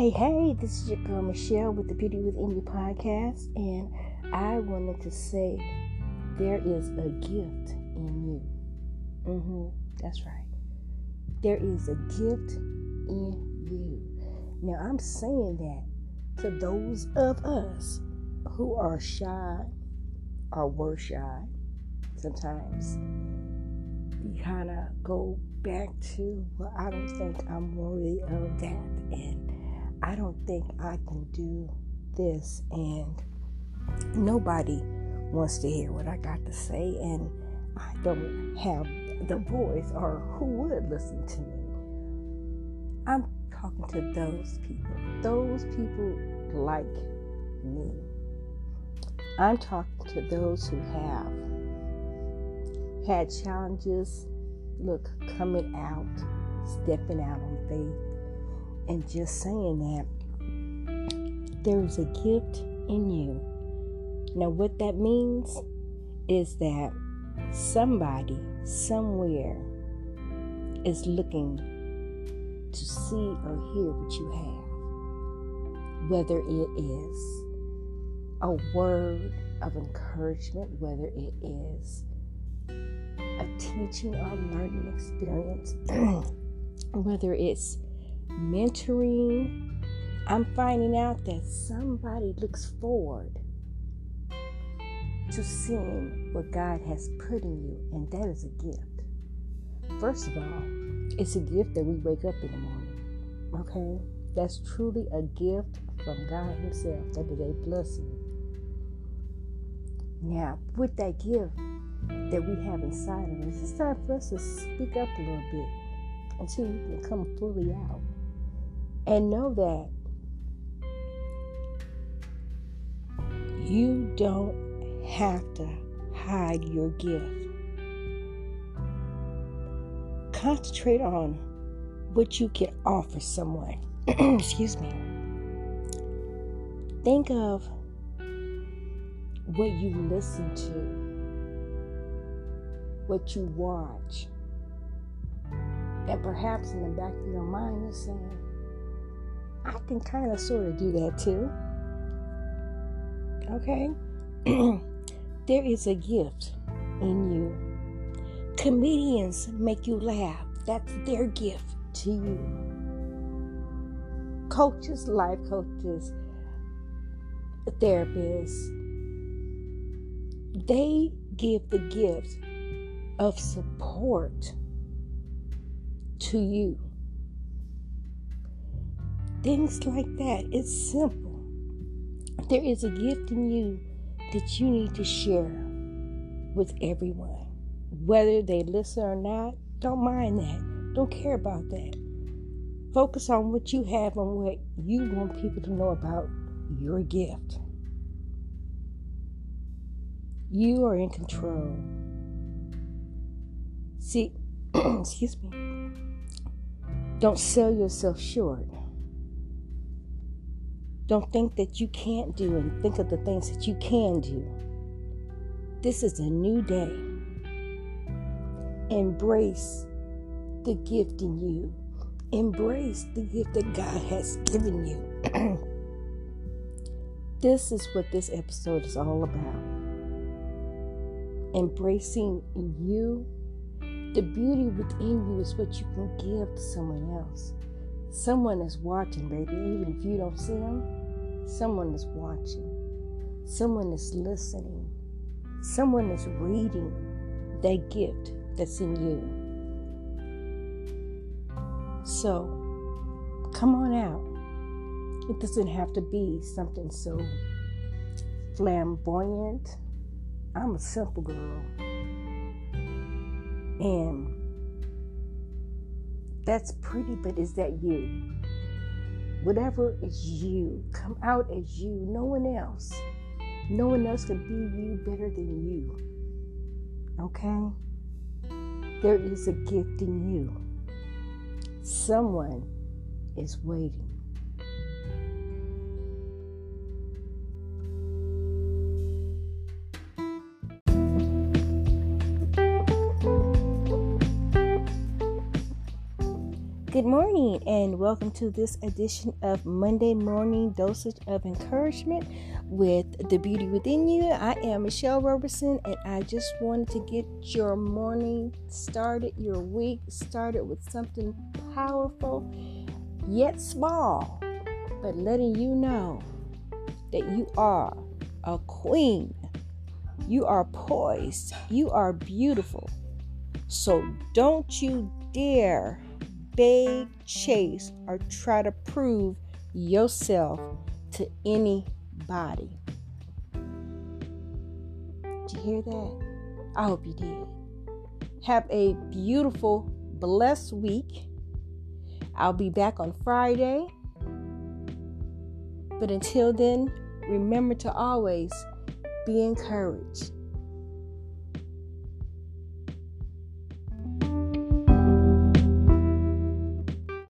Hey, hey, this is your girl Michelle with the Beauty Within You podcast, and I wanted to say there is a gift in you. Mm-hmm, that's right. There is a gift in you. Now, I'm saying that to those of us who are shy or were shy sometimes. You kind of go back to, well, I don't think I'm worthy of that. And I don't think I can do this, and nobody wants to hear what I got to say, and I don't have the voice or who would listen to me. I'm talking to those people, those people like me. I'm talking to those who have had challenges, look, coming out, stepping out on faith and just saying that there's a gift in you. Now, what that means is that somebody somewhere is looking to see or hear what you have, whether it is a word of encouragement, whether it is a teaching or learning experience, whether it's mentoring, I'm finding out that somebody looks forward to seeing what God has put in you, and that is a gift. First of all, it's a gift that we wake up in the morning. Okay? That's truly a gift from God Himself. That is a blessing. Now, with that gift that we have inside of us, it's time for us to speak up a little bit until you can come fully out. And know that you don't have to hide your gift. Concentrate on what you can offer someone. Excuse me. Think of what you listen to, what you watch. And perhaps in the back of your mind, you're saying, I can kind of sort of do that too. Okay? there is a gift in you. Comedians make you laugh. That's their gift to you. Coaches, life coaches, therapists, they give the gift of support to you. Things like that. It's simple. There is a gift in you that you need to share with everyone. Whether they listen or not, don't mind that. Don't care about that. Focus on what you have and what you want people to know about your gift. You are in control. See, excuse me. Don't sell yourself short. Don't think that you can't do and think of the things that you can do. This is a new day. Embrace the gift in you. Embrace the gift that God has given you. this is what this episode is all about. Embracing you. The beauty within you is what you can give to someone else. Someone is watching, baby, even if you don't see them Someone is watching. Someone is listening. Someone is reading that gift that's in you. So, come on out. It doesn't have to be something so flamboyant. I'm a simple girl. And that's pretty, but is that you? Whatever is you, come out as you, no one else. No one else can be you better than you. Okay? There is a gift in you. Someone is waiting. Good morning, and welcome to this edition of Monday Morning Dosage of Encouragement with the Beauty Within You. I am Michelle Roberson, and I just wanted to get your morning started, your week started with something powerful yet small, but letting you know that you are a queen. You are poised. You are beautiful. So don't you dare beg, chase, or try to prove yourself to anybody. Did you hear that? I hope you did. Have a beautiful, blessed week. I'll be back on Friday. But until then, remember to always be encouraged